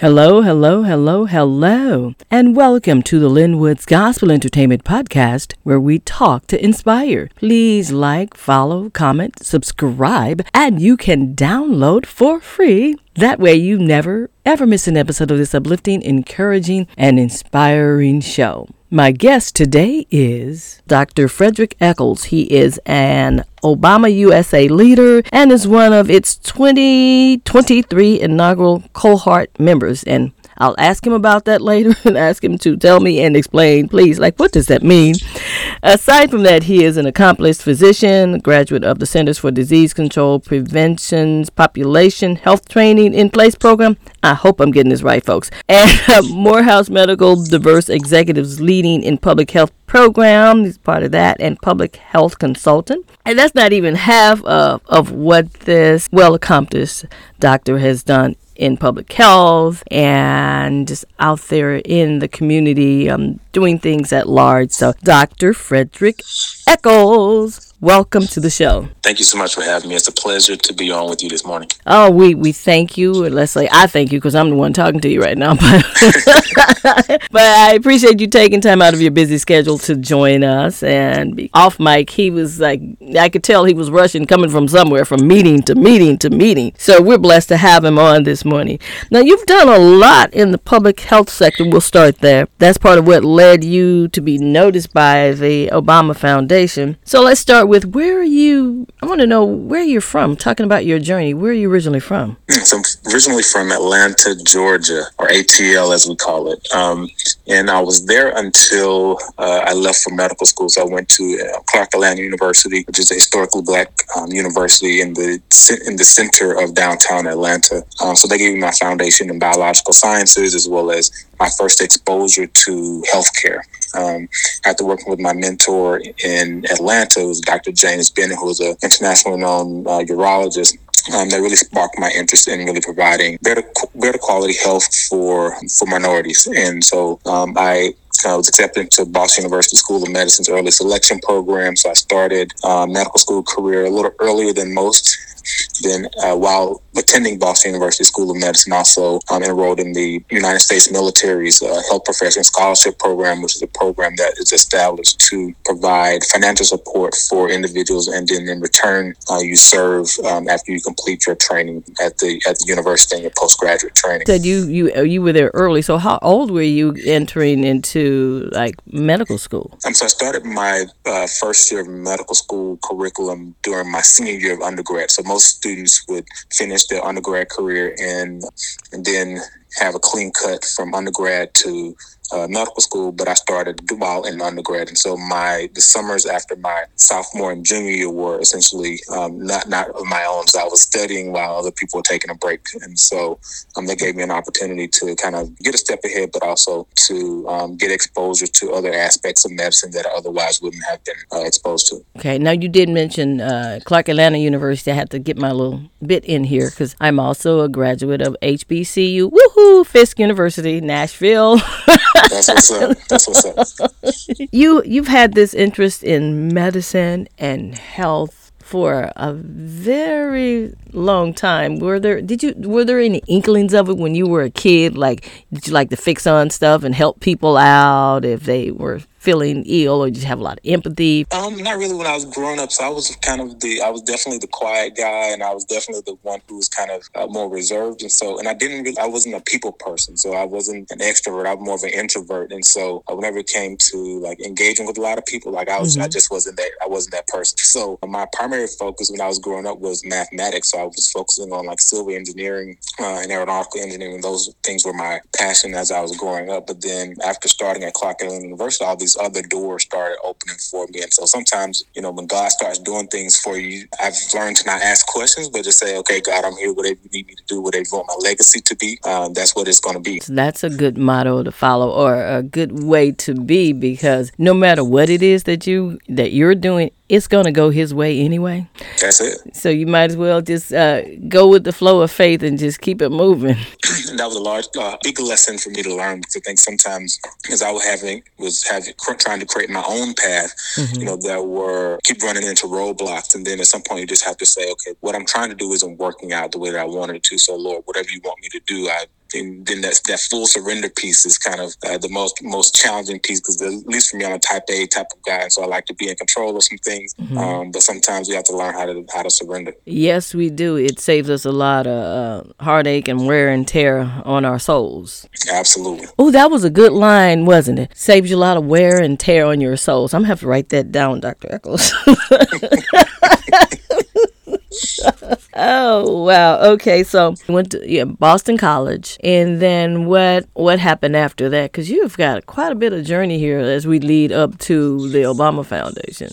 Hello, hello, hello, hello, and welcome to the Lin Woods Gospel Entertainment Podcast, where we talk to inspire. Please like, follow, comment, subscribe, and you can download for free. That way, you never ever miss an episode of this uplifting, encouraging, and inspiring show. My guest today is Dr. Fredrick Echols. He is an Obama USA leader and is one of its 2023 inaugural cohort members. And I'll ask him about that later and ask him to tell me and explain, please, like, what does that mean? Aside from that, he is an accomplished physician, graduate of the Centers for Disease Control, Prevention's Population Health Training in Place program. I hope I'm getting this right, folks. And uh, Morehouse Medical Diverse Executives Leading in Public Health program. He's part of that and public health consultant. And that's not even half of, of what this well accomplished doctor has done in public health and just out there in the community um, doing things at large. So, Dr. Fredrick Echols. Welcome to the show. Thank you so much for having me. It's a pleasure to be on with you this morning. Oh, we, we thank you. Let's say I thank you because I'm the one talking to you right now. But, but I appreciate you taking time out of your busy schedule to join us. And off mic, he was like, I could tell he was rushing, coming from somewhere, from meeting to meeting to meeting. So we're blessed to have him on this morning. Now, you've done a lot in the public health sector. We'll start there. That's part of what led you to be noticed by the Obama Foundation. So let's start with where are you? I want to know where you're from. Talking about your journey, where are you originally from? So I'm originally from Atlanta, Georgia, or ATL as we call it. Um, and I was there until uh, I left for medical school. So I went to uh, Clark Atlanta University, which is a historically black um, university in the in the center of downtown Atlanta. Um, so they gave me my foundation in biological sciences as well as my first exposure to healthcare. Um, after working with my mentor in Atlanta, was Dr. James Bennett, who was an internationally known uh, urologist. Um, that really sparked my interest in really providing better better quality health for for minorities, and so um, I I was accepted into Boston University School of Medicine's early selection program. So I started uh, medical school career a little earlier than most. Then, uh, while attending Boston University School of Medicine, also um, enrolled in the United States military's uh, Health Profession Scholarship Program, which is a program that is established to provide financial support for individuals, and then in return, uh, you serve um, after you complete your training at the at the university and your postgraduate training. Said you you you were there early. So how old were you entering into like medical school? Um, so I started my uh, first year of medical school curriculum during my senior year of undergrad. So most students would finish their undergrad career and and then have a clean cut from undergrad to uh, medical school, but I started while in undergrad, and so my the summers after my sophomore and junior year were essentially um, not not of my own. So I was studying while other people were taking a break, and so um, they gave me an opportunity to kind of get a step ahead, but also to um, get exposure to other aspects of medicine that I otherwise wouldn't have been uh, exposed to. Okay, now you did mention uh, Clark Atlanta University. I had to get my little bit in here because I'm also a graduate of HBCU. Woohoo! Fisk University, Nashville. That's what's up. Up. you you've had this interest in medicine and health for a very long time. Were there did you were there any inklings of it when you were a kid? Like did you like to fix on stuff and help people out if they were feeling ill or just have a lot of empathy? Um, not really when I was growing up. So I was kind of the, I was definitely the quiet guy and I was definitely the one who was kind of uh, more reserved. And so, and I didn't really, I wasn't a people person. So I wasn't an extrovert. I was more of an introvert. And so uh, whenever it came to like engaging with a lot of people, like I was, mm-hmm. I just wasn't that, I wasn't that person. So my primary focus when I was growing up was mathematics. So I was focusing on like civil engineering uh, and aeronautical engineering. Those things were my passion as I was growing up. But then after starting at Clark Atlanta University, all these these other doors started opening for me. And so sometimes, you know, when God starts doing things for you, I've learned to not ask questions, but just say, okay, God, I'm here. Whatever you need me to do, whatever you want my legacy to be, um, that's what it's going to be. That's a good motto to follow or a good way to be because no matter what it is that you that you're doing it's going to go his way anyway. That's it. So you might as well just uh, go with the flow of faith and just keep it moving. that was a large, uh, big lesson for me to learn because I think sometimes, as I was having, was having trying to create my own path, mm-hmm. you know, that were keep running into roadblocks, and then at some point you just have to say, okay, what I'm trying to do isn't working out the way that I wanted it to. So Lord, whatever you want me to do, I and then that that full surrender piece is kind of uh, the most most challenging piece because at least for me, I'm a type A type of guy, and so I like to be in control of some things. Mm-hmm. Um, but sometimes we have to learn how to how to surrender. Yes, we do. It saves us a lot of uh, heartache and wear and tear on our souls. Absolutely. Oh, that was a good line, wasn't it? Saves you a lot of wear and tear on your souls. I'm gonna have to write that down, Dr. Echols. oh wow. Okay, so went to yeah, Boston College, and then what? What happened after that? Because you've got quite a bit of journey here as we lead up to the Obama Foundation.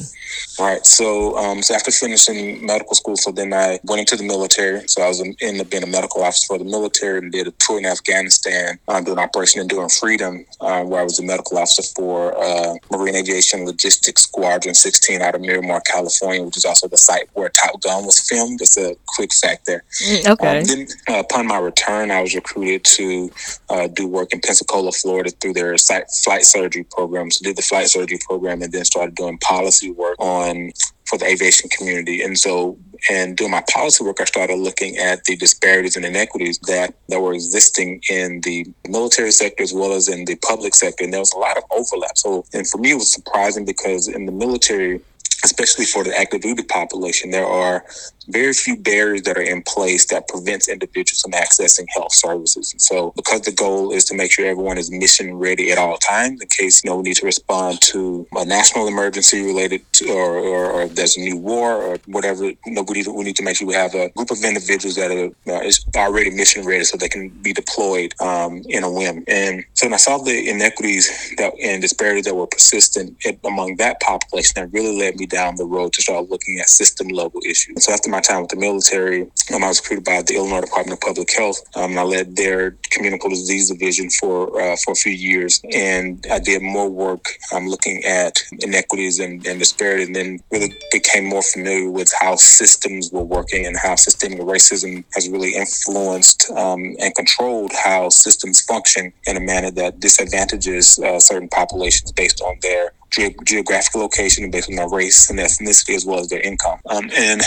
All right. So, um, so after finishing medical school, so then I went into the military. So I was in, being a medical officer for the military and did a tour in Afghanistan, um, doing Operation Enduring Freedom, uh, where I was a medical officer for uh, Marine Aviation Logistics Squadron 16 out of Miramar, California, which is also the site where Top Gun was filmed. Just a quick fact there. Mm, okay. Um, then, uh, upon my return, I was recruited to uh, do work in Pensacola, Florida, through their flight surgery program. So did the flight surgery program, and then started doing policy work on for the aviation community. And so, and doing my policy work, I started looking at the disparities and inequities that, that were existing in the military sector as well as in the public sector. And there was a lot of overlap. So, and for me, it was surprising because in the military, especially for the active duty population, there are very few barriers that are in place that prevents individuals from accessing health services. And so because the goal is to make sure everyone is mission ready at all times in case you know we need to respond to a national emergency related to or, or, or there's a new war or whatever, you know, we need, to, we need to make sure we have a group of individuals that are is already mission ready so they can be deployed um, in a whim. And so when I saw the inequities that and disparities that were persistent among that population, that really led me down the road to start looking at system level issues. And so after my my time with the military, um, I was recruited by the Illinois Department of Public Health. Um, and I led their communicable disease division for uh, for a few years, and I did more work um, looking at inequities and, and disparities, and then really became more familiar with how systems were working and how systemic racism has really influenced um, and controlled how systems function in a manner that disadvantages uh, certain populations based on their ge- geographic location based on their race and ethnicity as well as their income. Um, and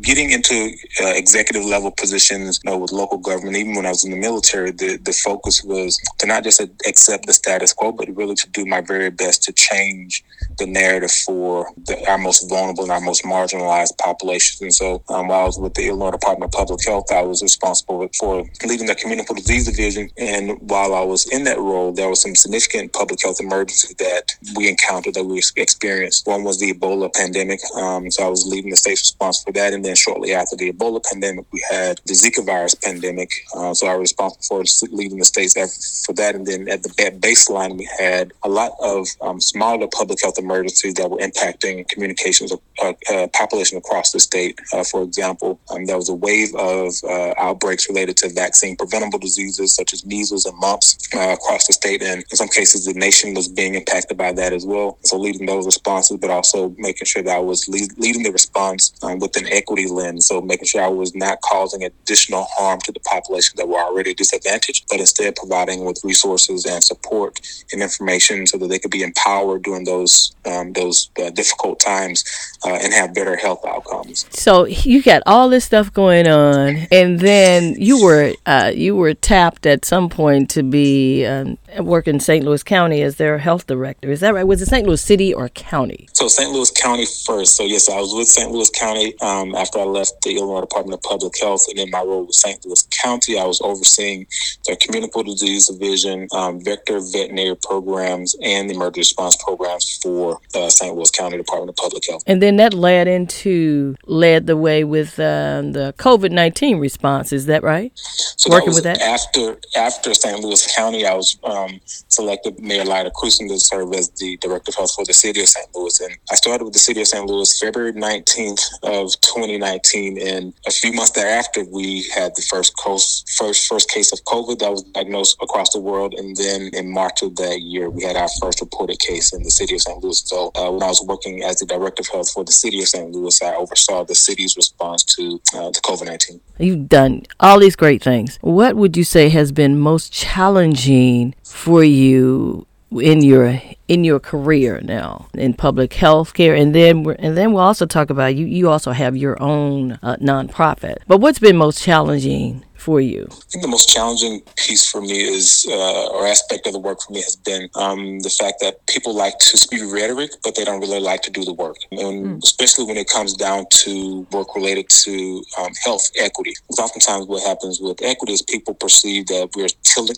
getting into uh, executive level positions you know, with local government, even when I was in the military, the, the focus was to not just accept the status quo, but really to do my very best to change the narrative for the, our most vulnerable and our most marginalized populations. And so um, while I was with the Illinois Department of Public Health, I was responsible for leading the communicable disease division. And while I was in that role, there was some significant public health emergencies that we encountered that we experienced. One was the Ebola pandemic. Um, so I was leading the state's response for that. And then shortly after the Ebola pandemic, we had the Zika virus pandemic. Uh, so I was responsible for leading the state's effort for that. And then at the baseline, we had a lot of um, smaller public health emergencies that were impacting communications of uh, uh, population across the state. Uh, for example, um, there was a wave of uh, outbreaks related to vaccine preventable diseases such as measles and mumps uh, across the state. And in some cases, the nation was being impacted by that as well. So leading those responses, but also making sure that I was lead, leading the response um, with an equity lens. So making sure I was not causing additional harm to the population that were already disadvantaged, but instead providing with resources and support and information so that they could be empowered during those um, those uh, difficult times uh, and have better health outcomes. So you got all this stuff going on, and then you were uh, you were tapped at some point to be um, work in St. Louis County as their health director. Is that right? Was it St. Louis City or County? So St. Louis County first. So yes, I was with St. Louis County um, after I left the Illinois Department of Public Health, and then my role with St. Louis County, I was overseeing their communicable disease division, um, vector veterinary programs, and the emergency response programs for uh, St. Louis County Department of Public Health. And then that led into led the way with um, the COVID nineteen response. Is that right? So Working that with that after after St. Louis County, I was um, selected Mayor Lyda Krewson to serve as the director of health for the city of St. Louis, and I started with the city of St. Louis February nineteenth of 2019, and a few months thereafter, we had the first coast, first first case of COVID that was diagnosed across the world, and then in March of that year, we had our first reported case in the city of St. Louis. So uh, when I was working as the director of health for the city of St. Louis, I oversaw the city's response to uh, to COVID nineteen. You've done all these great things. What would you say has been most challenging for you in your in your career now in public health care. And then and then we'll also talk about you you also have your own uh, nonprofit. But what's been most challenging for you? I think the most challenging piece for me is, uh, or aspect of the work for me has been um, the fact that people like to speak rhetoric, but they don't really like to do the work. And mm. especially when it comes down to work related to um, health equity. Because oftentimes what happens with equity is people perceive that we're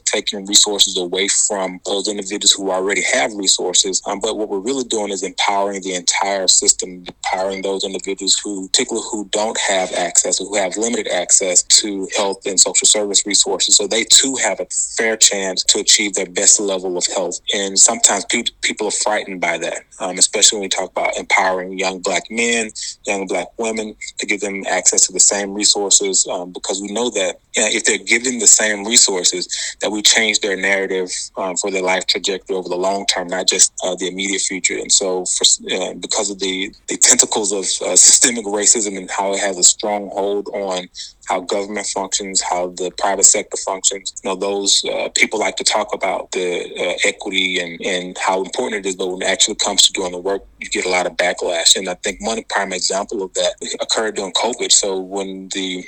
taking resources away from those individuals who already have resources. Um, but what we're really doing is empowering the entire system, empowering those individuals who, particularly who don't have access, or who have limited access to health and social service resources. So they too have a fair chance to achieve their best level of health. And sometimes people are frightened by that, um, especially when we talk about empowering young black men, young black women to give them access to the same resources, um, because we know that you know, if they're given the same resources, that we change their narrative um, for their life trajectory over the long term, not just uh, the immediate future. And so, for, uh, because of the, the tentacles of uh, systemic racism and how it has a strong hold on how government functions, how the private sector functions. You know, those uh, people like to talk about the uh, equity and, and how important it is, but when it actually comes to doing the work, you get a lot of backlash. And I think one prime example of that occurred during COVID. So when the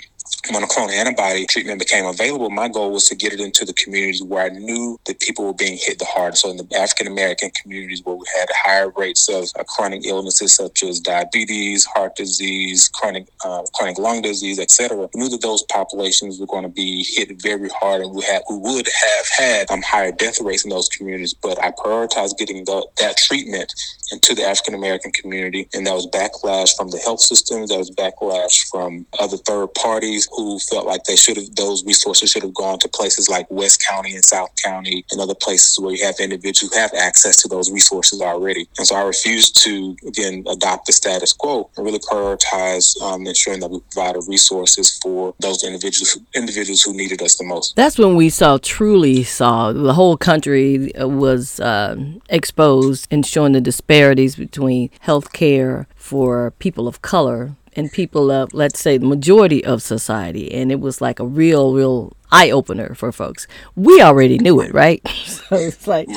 monoclonal antibody treatment became available, my goal was to get it into the communities where I knew that people were being hit the hardest. So in the African American communities where we had higher rates of uh, chronic illnesses such as diabetes, heart disease, chronic uh, chronic lung disease, etc. Knew that those populations were going to be hit very hard, and we had we would have had um, higher death rates in those communities. But I prioritized getting the, that treatment into the African American community, and that was backlash from the health systems. That was backlash from other third parties who felt like they should have those resources should have gone to places like West County and South County and other places where you have individuals who have access to those resources already. And so I refused to again adopt the status quo and really prioritize um, ensuring that we provided resources for those individuals individuals who needed us the most. That's when we saw truly saw the whole country was uh, exposed and showing the disparities between health care for people of color and people of, let's say, the majority of society. And it was like a real, real eye opener for folks. We already knew it, right? so it's like,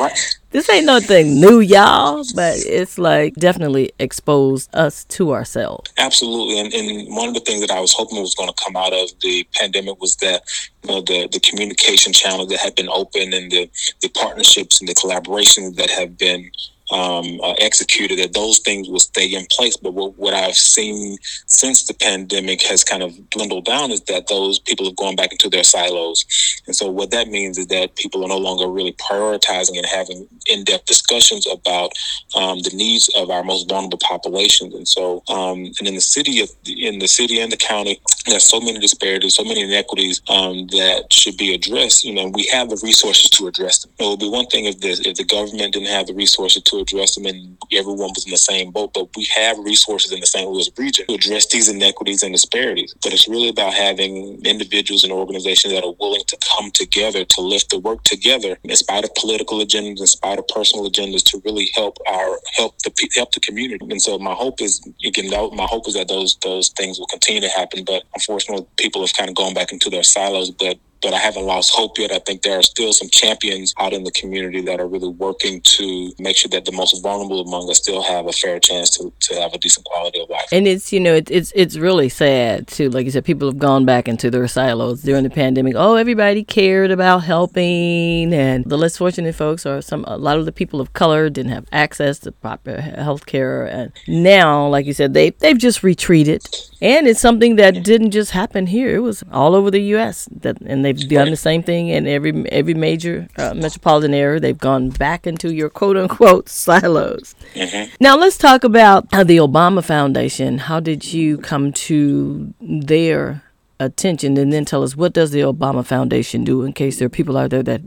this ain't nothing new, y'all, but it's like definitely exposed us to ourselves. Absolutely. And, and one of the things that I was hoping was going to come out of the pandemic was that, you know, the, the communication channel that had been open and the, the partnerships and the collaborations that have been um, uh, executed, that those things will stay in place. But what, what I've seen since the pandemic has kind of dwindled down is that those people have gone back into their silos. And so what that means is that people are no longer really prioritizing and having in-depth discussions about um, the needs of our most vulnerable populations. And so, um, and in the city of, in the city and the county, there's so many disparities, so many inequities um, that should be addressed. You know, we have the resources to address them. It would be one thing if the if the government didn't have the resources to address them and everyone was in the same boat, but we have resources in the St. Louis region to address these inequities and disparities. But it's really about having individuals and organizations that are willing to come together to lift the work together, in spite of political agendas, in spite of personal agendas, to really help our help the help the community. And so my hope is again, my hope is that those those things will continue to happen. But unfortunately, people have kind of gone back into their silos. But but I haven't lost hope yet. I think there are still some champions out in the community that are really working to make sure that the most vulnerable among us still have a fair chance to, to have a decent quality of life. And it's, you know, it, it's it's really sad too. Like you said, people have gone back into their silos during the pandemic. Oh, everybody cared about helping, and the less fortunate folks or some a lot of the people of color didn't have access to proper health care. And now, like you said, they they've just retreated. And it's something that didn't just happen here. It was all over the U.S. That and they've done the same thing in every every major uh, metropolitan area. They've gone back into your quote unquote silos. Mm-hmm. Now let's talk about the Obama Foundation. How did you come to their attention and then tell us what does the Obama Foundation do in case there are people out there that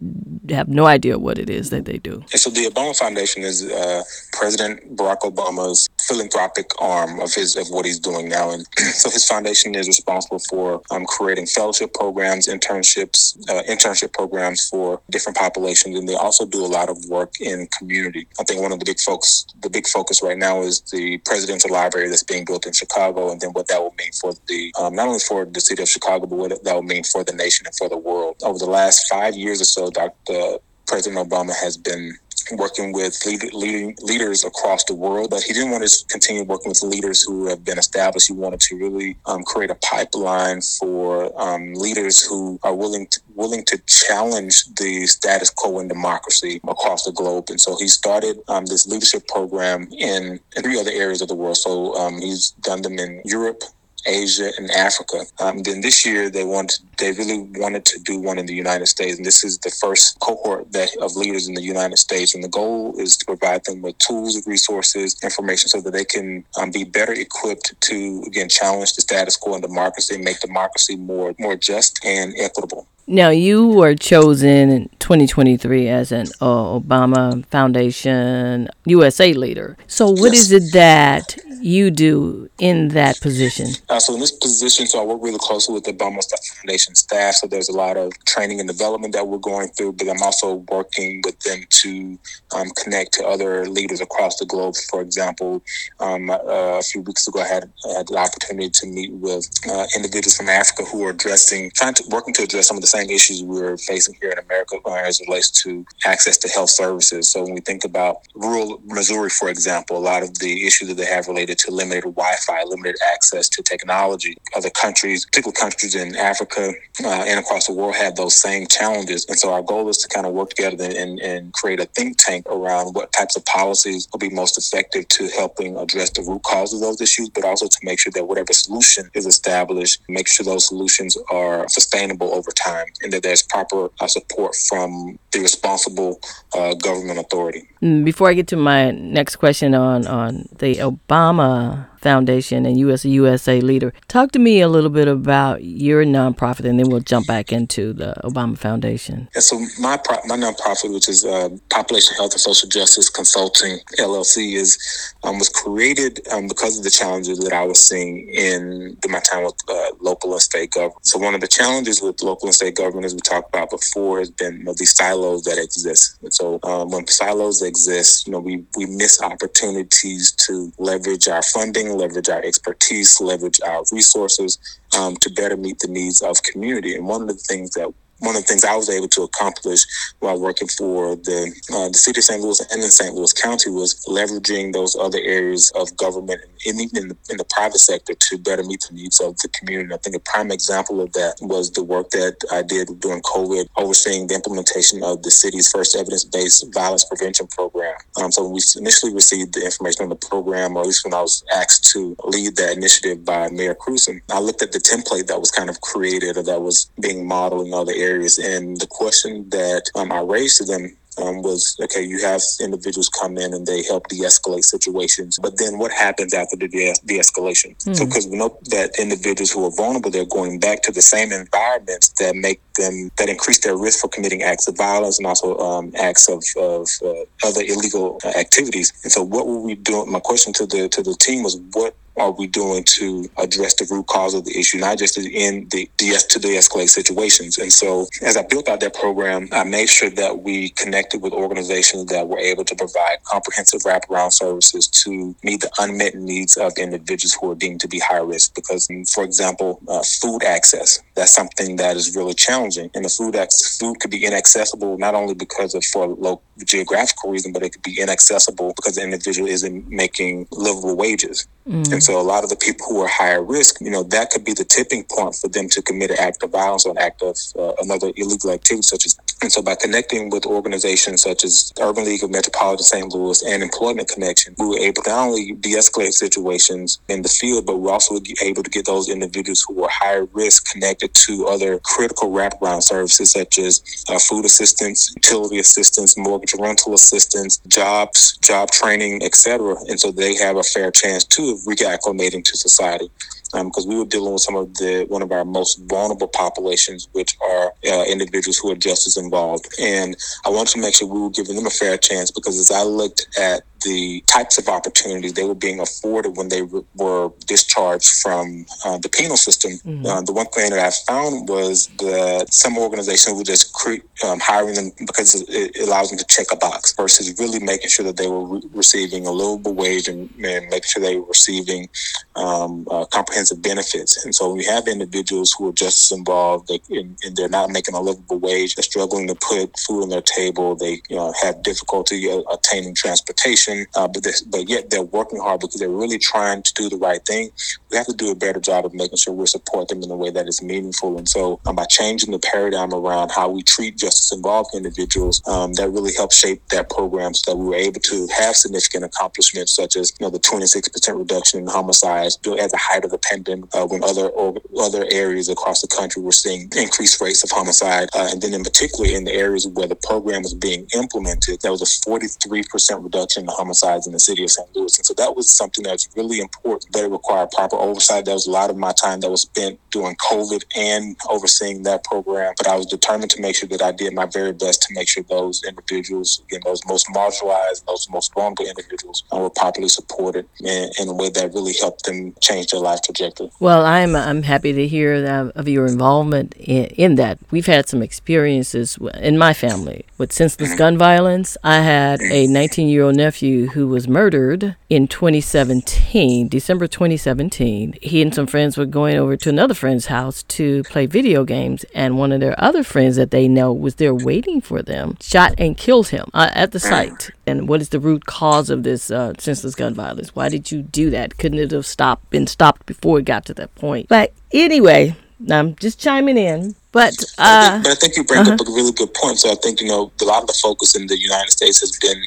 have no idea what it is that they do. And so the Obama Foundation is uh, President Barack Obama's philanthropic arm of his of what he's doing now, and so his foundation is responsible for um, creating fellowship programs, internships, uh, internship programs for different populations, and they also do a lot of work in community. I think one of the big folks, the big focus right now is the presidential library that's being built in Chicago, and then what that will mean for the um, not only for the city of Chicago, but what that will mean for the nation and for the world. Over the last five years or so, Dr. President Obama has been working with lead, leading leaders across the world, but he didn't want to continue working with leaders who have been established. He wanted to really um, create a pipeline for um, leaders who are willing to, willing to challenge the status quo in democracy across the globe. And so he started um, this leadership program in, in, three other areas of the world. So um, he's done them in Europe, Asia, and Africa. Um, then this year they wanted, they really wanted to do one in the United States, and this is the first cohort that of leaders in the United States. And the goal is to provide them with tools, resources, information, so that they can um, be better equipped to again challenge the status quo in democracy, and make democracy more more just and equitable. Now, you were chosen in 2023 as an uh, Obama Foundation USA leader. So, what yes. is it that you do in that position? Uh, so, in this position, so I work really closely with the Obama Foundation staff. So, there's a lot of training and development that we're going through, but I'm also working with them to um, connect to other leaders across the globe. For example, um, uh, a few weeks ago, I had, I had the opportunity to meet with uh, individuals from Africa who are addressing, trying to working to address some of the same issues we're facing here in America as it relates to access to health services. So, when we think about rural Missouri, for example, a lot of the issues that they have related related to limited Wi-Fi, limited access to technology. Other countries, particularly countries in Africa uh, and across the world, have those same challenges. And so our goal is to kind of work together and, and create a think tank around what types of policies will be most effective to helping address the root cause of those issues, but also to make sure that whatever solution is established, make sure those solutions are sustainable over time and that there's proper uh, support from the responsible uh, government authority. Mm, before I get to my next question on, on the Obama Foundation and US USA leader, talk to me a little bit about your nonprofit, and then we'll jump back into the Obama Foundation. Yeah, so my pro- my nonprofit, which is uh, Population Health and Social Justice Consulting LLC, is um, was created um, because of the challenges that I was seeing in my time with uh, local and state government. So one of the challenges with local and state government, as we talked about before, has been you know, these silos that exist. And so um, when silos exist, you know, we, we miss opportunities to leverage our funding, leverage our expertise, leverage our resources um, to better meet the needs of community. And one of the things that one of the things I was able to accomplish while working for the uh, the city of St. Louis and in St. Louis County was leveraging those other areas of government and even in the, in the private sector to better meet the needs of the community. I think a prime example of that was the work that I did during COVID, overseeing the implementation of the city's first evidence-based violence prevention program. Um, so when we initially received the information on the program, or at least when I was asked to lead that initiative by Mayor Krewson, I looked at the template that was kind of created or that was being modeled in other areas areas. And the question that um, I raised to them um, was okay, you have individuals come in and they help de escalate situations, but then what happens after the de escalation? Mm. So, because we know that individuals who are vulnerable, they're going back to the same environments that make them, that increase their risk for committing acts of violence and also um, acts of, of uh, other illegal uh, activities. And so, what were we doing? My question to the to the team was, what are we doing to address the root cause of the issue, not just in the to de-escalate situations. And so, as I built out that program, I made sure that we connected with organizations that were able to provide comprehensive wraparound services to meet the unmet needs of individuals who are deemed to be high risk. Because, for example, uh, food access that's something that is really challenging. And the food access, food could be inaccessible not only because of for local geographical reason, but it could be inaccessible because the individual isn't making livable wages. Mm. And so a lot of the people who are higher risk, you know, that could be the tipping point for them to commit an act of violence or an act of uh, another illegal activity, such as. And so by connecting with organizations such as Urban League of Metropolitan St. Louis and Employment Connection, we were able to not only de-escalate situations in the field, but we're also able to get those individuals who are higher risk connected to other critical wraparound services such as uh, food assistance, utility assistance, mortgage rental assistance, jobs, job training, etc. And so they have a fair chance too of reacclimating to society because um, we were dealing with some of the one of our most vulnerable populations, which are uh, individuals who are justice involved. And I wanted to make sure we were giving them a fair chance because as I looked at the types of opportunities they were being afforded when they re- were discharged from uh, the penal system. Mm-hmm. Uh, the one thing that I found was that some organizations were just cre- um, hiring them because it, allows them to check a box versus really making sure that they were re- receiving a livable wage and, and, making sure they were receiving um, uh, comprehensive benefits. And so we have individuals who are just involved they, and, and, they're not making a livable wage, they're struggling to put food on their table, they you know, have difficulty uh, attaining transportation, uh, but, but yet they're working hard because they're really trying to do the right thing. We have to do a better job of making sure we support them in a way that is meaningful. And so um, by changing the paradigm around how we treat justice involved individuals, um, that really helped shape that program so that we were able to have significant accomplishments such as you know the 26% reduction in homicides at the height of the pandemic uh, when other or, other areas across the country were seeing increased rates of homicide. Uh, and then in particular in the areas where the program was being implemented, there was a 43% reduction in homicides in the city of St. Louis. And so that was something that's really important, but it required proper oversight. There was a lot of my time that was spent doing COVID and overseeing that program. But I was determined to make sure that I did my very best to make sure those individuals, again, those most marginalized, those most vulnerable individuals, uh, were properly supported in, in, a way that really helped them change their life trajectory. Well, I'm I'm happy to hear that, of your involvement in, in, that. We've had some experiences in my family with senseless mm-hmm. gun violence. I had a 19 year old nephew who was murdered in 2017, December 2017. He and some friends were going over to another friend's house to play video games, and one of their other friends that they know was there waiting for them, shot and killed him uh, at the site. And what is the root cause of this uh, senseless gun violence? Why did you do that? Couldn't it have stopped, been stopped before it got to that point? But anyway, I'm just chiming in. But uh, but I think you bring uh-huh. up a really good point. So I think you know a lot of the focus in the United States has been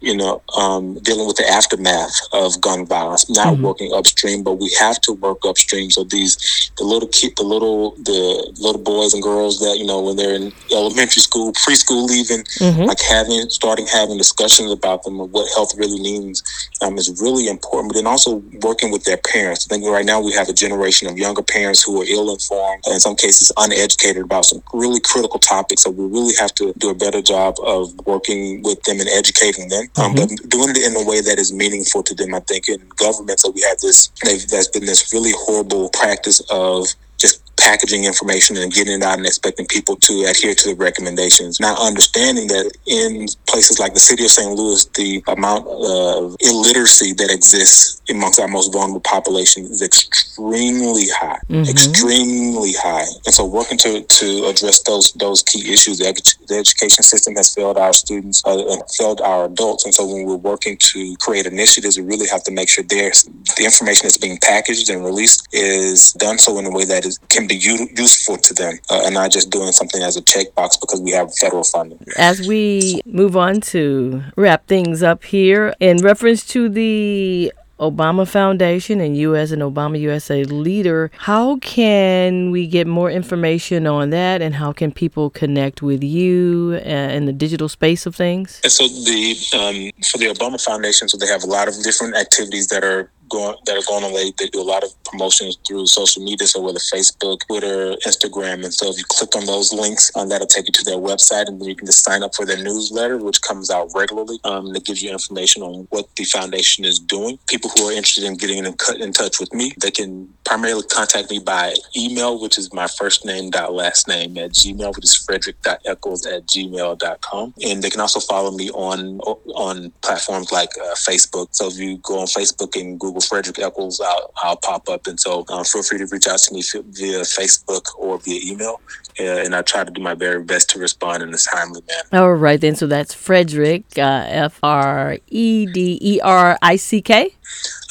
you know, um, dealing with the aftermath of gun violence, not mm-hmm. working upstream, but we have to work upstream. So these, the little kid, the little, the little boys and girls that, you know, when they're in elementary school, preschool, even mm-hmm. like having, starting having discussions about them of what health really means um, is really important. But then also working with their parents. I think right now we have a generation of younger parents who are ill informed, in some cases uneducated about some really critical topics. So we really have to do a better job of working with them and educating them um, mm-hmm. but doing it in a way that is meaningful to them. I think in government, so we have this, there's been this really horrible practice of just packaging information and getting it out and expecting people to adhere to the recommendations. Not understanding that in places like the city of St. Louis, the amount of illiteracy that exists amongst our most vulnerable population is extremely high, mm-hmm. extremely high. And so, working to, to address those those key issues, the, the education system has failed our students uh, and failed our adults. And so, when we're working to create initiatives, we really have to make sure there's the information that's being packaged and released is done so in a way that is, can be u- useful to them uh, and not just doing something as a checkbox because we have federal funding. As we move on to wrap things up here, in reference to the Obama Foundation and you as an Obama USA leader, how can we get more information on that and how can people connect with you uh, in the digital space of things? And so the um, for the Obama Foundation, so they have a lot of different activities that are going that are going on. They, they do a lot of promotions through social media, so whether Facebook, Twitter, Instagram, and so if you click on those links, um, that'll take you to their website, and then you can just sign up for their newsletter, which comes out regularly. Um, that gives you information on what the foundation is doing. People who are interested in getting in, in touch with me, they can primarily contact me by email, which is my first name dot last name at gmail, which is fredrick.echols at gmail.com. And they can also follow me on on platforms like uh, Facebook. So if you go on Facebook and Google Fredrick Echols, I'll, I'll pop up. And so um, feel free to reach out to me via Facebook or via email. Uh, and I try to do my very best to respond in a timely manner. All right, then. So that's Fredrick, uh, F R E D E R I C K.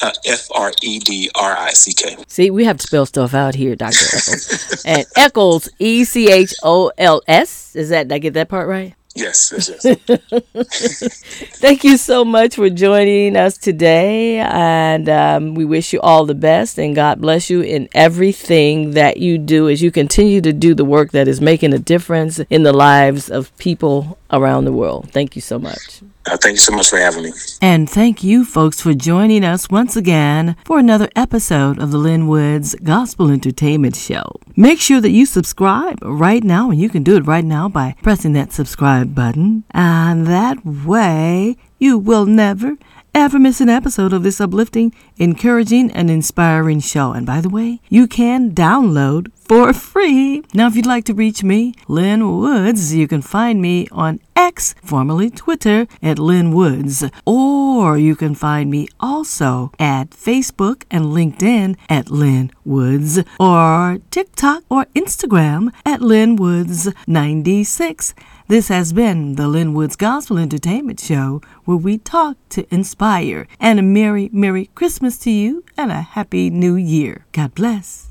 Uh, F R E D R I C K. See, we have to spell stuff out here, Dr. Echols. and Echols, E C H O L S. Is that, did I get that part right? Yes, yes, yes. Thank you so much for joining us today. And um, we wish you all the best and God bless you in everything that you do as you continue to do the work that is making a difference in the lives of people around the world. Thank you so much. Uh, thank you so much for having me. And thank you, folks, for joining us once again for another episode of the Lin Woods Gospel Entertainment Show. Make sure that you subscribe right now, and you can do it right now by pressing that subscribe button. And that way, you will never ever miss an episode of this uplifting, encouraging, and inspiring show. And by the way, you can download for free. Now, if you'd like to reach me, Lin Woods, you can find me on X, formerly Twitter, at Lin Woods. Or you can find me also at Facebook and LinkedIn at Lin Woods, or TikTok or Instagram at Lin Woods 96. This has been the Lin Woods Gospel Entertainment Show, where we talk to inspire. And a Merry, Merry Christmas to you and a Happy New Year. God bless.